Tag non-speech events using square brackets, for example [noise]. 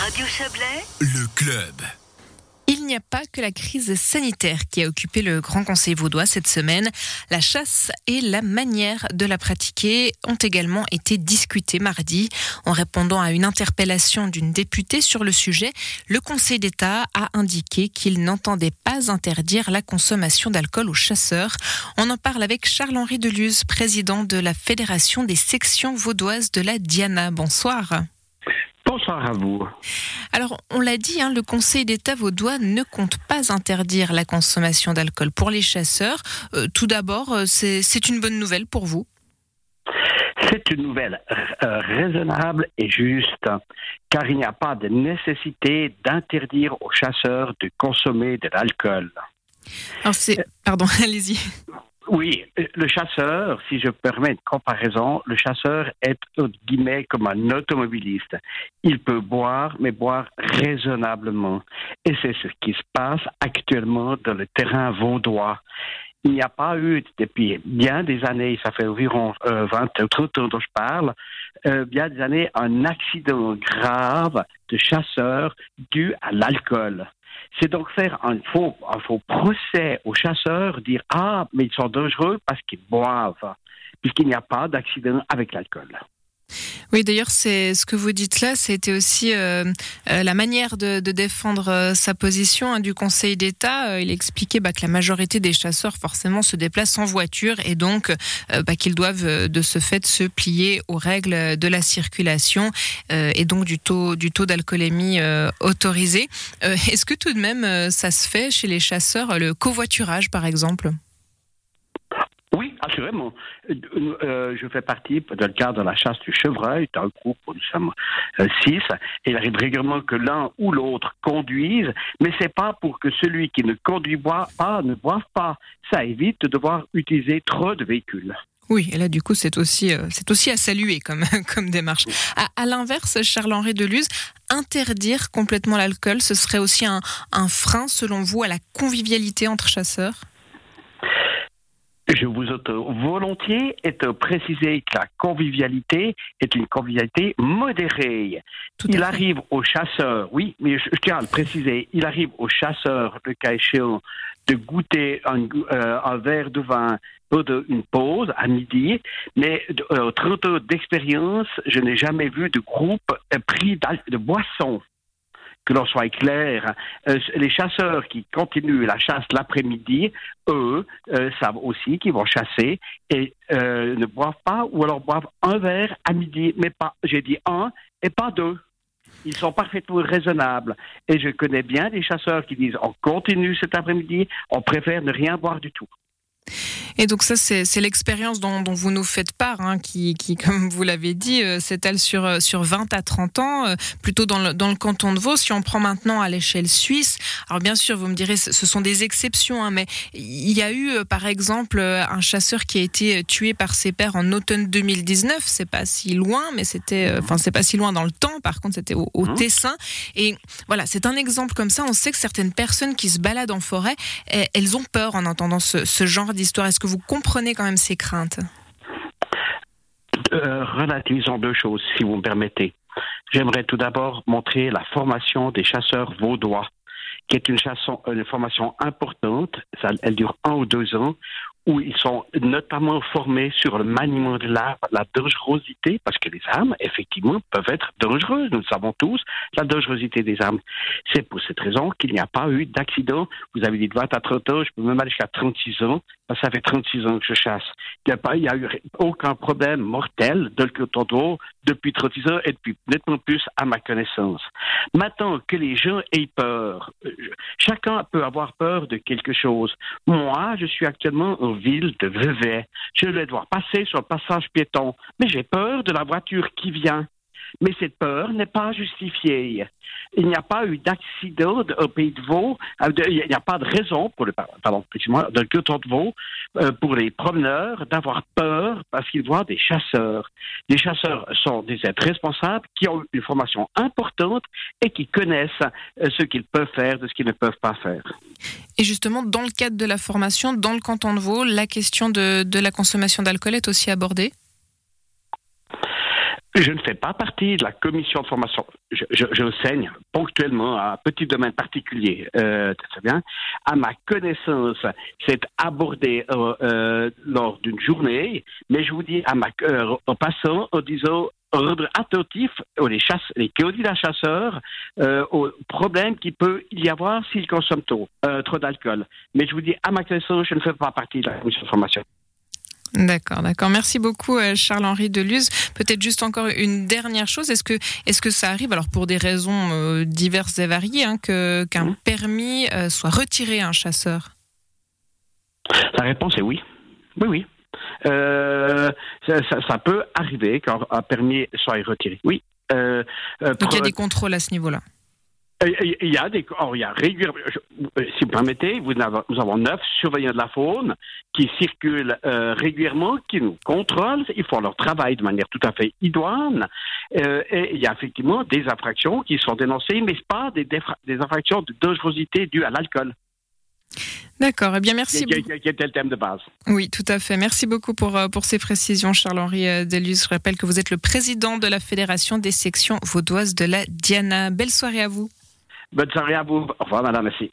Radio Chablais, Le club. Il n'y a pas que la crise sanitaire qui a occupé le Grand Conseil vaudois cette semaine. La chasse et la manière de la pratiquer ont également été discutées mardi. En répondant à une interpellation d'une députée sur le sujet, le Conseil d'État a indiqué qu'il n'entendait pas interdire la consommation d'alcool aux chasseurs. On en parle avec Charles-Henri Deluse, président de la Fédération des sections vaudoises de la Diana. Bonsoir. Bonsoir à vous. Alors, on l'a dit, hein, le Conseil d'État vaudois ne compte pas interdire la consommation d'alcool pour les chasseurs. Euh, tout d'abord, euh, c'est une bonne nouvelle pour vous? C'est une nouvelle euh, raisonnable et juste, car il n'y a pas de nécessité d'interdire aux chasseurs de consommer de l'alcool. Alors, c'est. Pardon, [laughs] allez-y. Oui, le chasseur, si je permets une comparaison, le chasseur est, entre guillemets, comme un automobiliste. Il peut boire, mais boire raisonnablement. Et c'est ce qui se passe actuellement dans le terrain vaudois. Il n'y a pas eu, depuis bien des années, ça fait environ euh, 20 ou 30 ans dont je parle, euh, bien des années, un accident grave de chasseurs dû à l'alcool. C'est donc faire un faux, procès aux chasseurs, dire Ah, mais ils sont dangereux parce qu'ils boivent, puisqu'il n'y a pas d'accident avec l'alcool. Oui, d'ailleurs, c'est ce que vous dites là, c'était aussi euh, euh, la manière de, défendre euh, sa position hein, du Conseil d'État. Il expliquait bah, que la majorité des chasseurs, forcément, se déplacent en voiture et donc bah, qu'ils doivent de ce fait se plier aux règles de la circulation et donc du taux, du taux d'alcoolémie autorisé. Est-ce que tout de même, ça se fait chez les chasseurs, le covoiturage, par exemple? Euh, euh, je fais partie, dans le cadre de la chasse du chevreuil, d'un groupe où nous sommes euh, six. Il arrive régulièrement que l'un ou l'autre conduise, mais c'est pas pour que celui qui ne conduit pas ne boive pas. Ça évite de devoir utiliser trop de véhicules. Oui, et là, du coup, c'est aussi, aussi à saluer comme, [laughs] comme démarche. À, l'inverse, Charles-Henri Deluse, interdire complètement l'alcool, ce serait aussi un frein, selon vous, à la convivialité entre chasseurs? Je vous auto volontiers et te préciser que la convivialité est une convivialité modérée. Tout Il fait. arrive aux chasseurs, oui, mais je, je tiens à le préciser, il arrive aux chasseurs, le cas échéant, de goûter un, euh, un verre de vin lors d'une pause à midi, mais de, euh, 30 ans d'expérience, je n'ai jamais vu de groupe euh, pris de boissons. Que l'on soit clair, euh, les chasseurs qui continuent la chasse l'après-midi, eux, euh, savent aussi qu'ils vont chasser et euh, ne boivent pas ou alors boivent un verre à midi, mais pas, j'ai dit un et pas deux. Ils sont parfaitement raisonnables. Et je connais bien des chasseurs qui disent on continue cet après-midi, on préfère ne rien boire du tout. Et donc ça, c'est l'expérience dont, dont vous nous faites part, hein, qui, qui, comme vous l'avez dit, euh, s'étale sur, euh, sur 20 à 30 ans, euh, plutôt dans le, dans le canton de Vaud. Si on prend maintenant à l'échelle suisse, alors bien sûr, vous me direz, ce sont des exceptions, hein, mais il y a eu, euh, par exemple, un chasseur qui a été tué par ses pairs en automne 2019. C'est pas si loin, mais c'était, enfin, c'est pas si loin dans le temps. Par contre, c'était au, au Mhm. Tessin. Et voilà, c'est un exemple comme ça. On sait que certaines personnes qui se baladent en forêt, eh, elles ont peur en entendant ce, ce genre d'histoire. Est-ce que vous comprenez quand même ces craintes Euh, relativisons deux choses, si vous me permettez. J'aimerais tout d'abord montrer la formation des chasseurs vaudois, qui est une, formation importante. Elle dure un ou deux ans, où ils sont notamment formés sur le maniement de l'arme, la dangerosité, parce que les armes, effectivement, peuvent être dangereuses. Nous le savons tous, la dangerosité des armes. C'est pour cette raison qu'il n'y a pas eu d'accident. Vous avez dit de 20 à 30 ans, je peux même aller jusqu'à 36 ans. parce que Ça fait 36 ans que je chasse. Il n'y a, eu aucun problème mortel de Vaud depuis 36 ans et depuis nettement plus à ma connaissance. Maintenant que les gens aient peur, euh, chacun peut avoir peur de quelque chose. Moi, je suis actuellement en ville de Vevey. Je vais devoir passer sur le passage piéton, mais j'ai peur de la voiture qui vient. Mais cette peur n'est pas justifiée. Il n'y a pas eu d'accident de- au pays de Vaud. euh, Il n'y a pas de raison pour le pardon, de canton de Vaud euh, pour les promeneurs d'avoir peur parce qu'ils voient des chasseurs. Les chasseurs sont des êtres responsables qui ont une formation importante et qui connaissent euh, ce qu'ils peuvent faire de ce qu'ils ne peuvent pas faire. Et justement, dans le cadre de la formation, dans le canton de Vaud, la question de la consommation d'alcool est aussi abordée Je ne fais pas partie de la commission de formation. Je, je, saigne ponctuellement à un petit domaine particulier. Euh, très bien. À ma connaissance, c'est abordé euh, euh, lors d'une journée, mais je vous dis à ma, euh, en passant, en disant ordre attentif aux les, chasse, les candidats chasseurs euh, aux problèmes qu'il peut y avoir s'ils consomment trop, euh, trop d'alcool. Mais je vous dis, à ma connaissance, je ne fais pas partie de la commission de formation. D'accord, d'accord. Merci beaucoup, euh, Charles-Henri Deluz. Peut-être juste encore une dernière chose. Est-ce que, est-ce que ça arrive, alors pour des raisons euh, diverses et variées, hein, que, qu'un permis euh, soit retiré à un chasseur? La réponse est oui. Oui, oui. Ça, ça, ça, peut arriver quand un permis soit retiré. Oui. Donc il y a des contrôles à ce niveau-là. Il y a des, oh, il y a régulièrement, euh, si vous permettez, nous avons neuf surveillants de la faune qui circulent euh, régulièrement, qui nous contrôlent. Ils font leur travail de manière tout à fait idoine. Euh, et il y a effectivement des infractions qui sont dénoncées, mais pas des, des infractions de dangerosité dues à l'alcool. D'accord. Eh bien, merci. Qui, qui, était le thème de base. Oui, tout à fait. Merci beaucoup pour, pour ces précisions, Charles-Henri Delus. Je rappelle que vous êtes le président de la Fédération des sections vaudoises de la Diana. Belle soirée à vous. Bonne soirée à vous. Au revoir, madame. Merci.